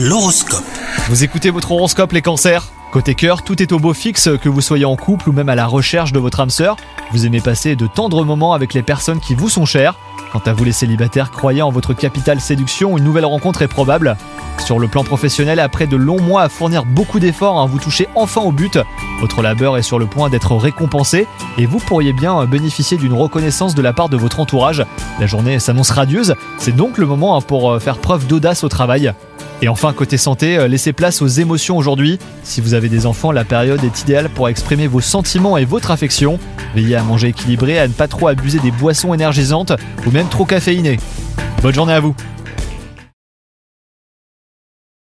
L'horoscope. Vous écoutez votre horoscope les cancers Côté cœur, tout est au beau fixe, que vous soyez en couple ou même à la recherche de votre âme sœur. Vous aimez passer de tendres moments avec les personnes qui vous sont chères. Quant à vous les célibataires, croyez en votre capitale séduction, une nouvelle rencontre est probable. Sur le plan professionnel, après de longs mois à fournir beaucoup d'efforts, hein, vous touchez enfin au but. Votre labeur est sur le point d'être récompensé et vous pourriez bien bénéficier d'une reconnaissance de la part de votre entourage. La journée s'annonce radieuse, c'est donc le moment hein, pour euh, faire preuve d'audace au travail. Et enfin, côté santé, euh, laissez place aux émotions aujourd'hui. Si vous avez des enfants, la période est idéale pour exprimer vos sentiments et votre affection. Veillez à manger équilibré, à ne pas trop abuser des boissons énergisantes ou même trop caféinées. Bonne journée à vous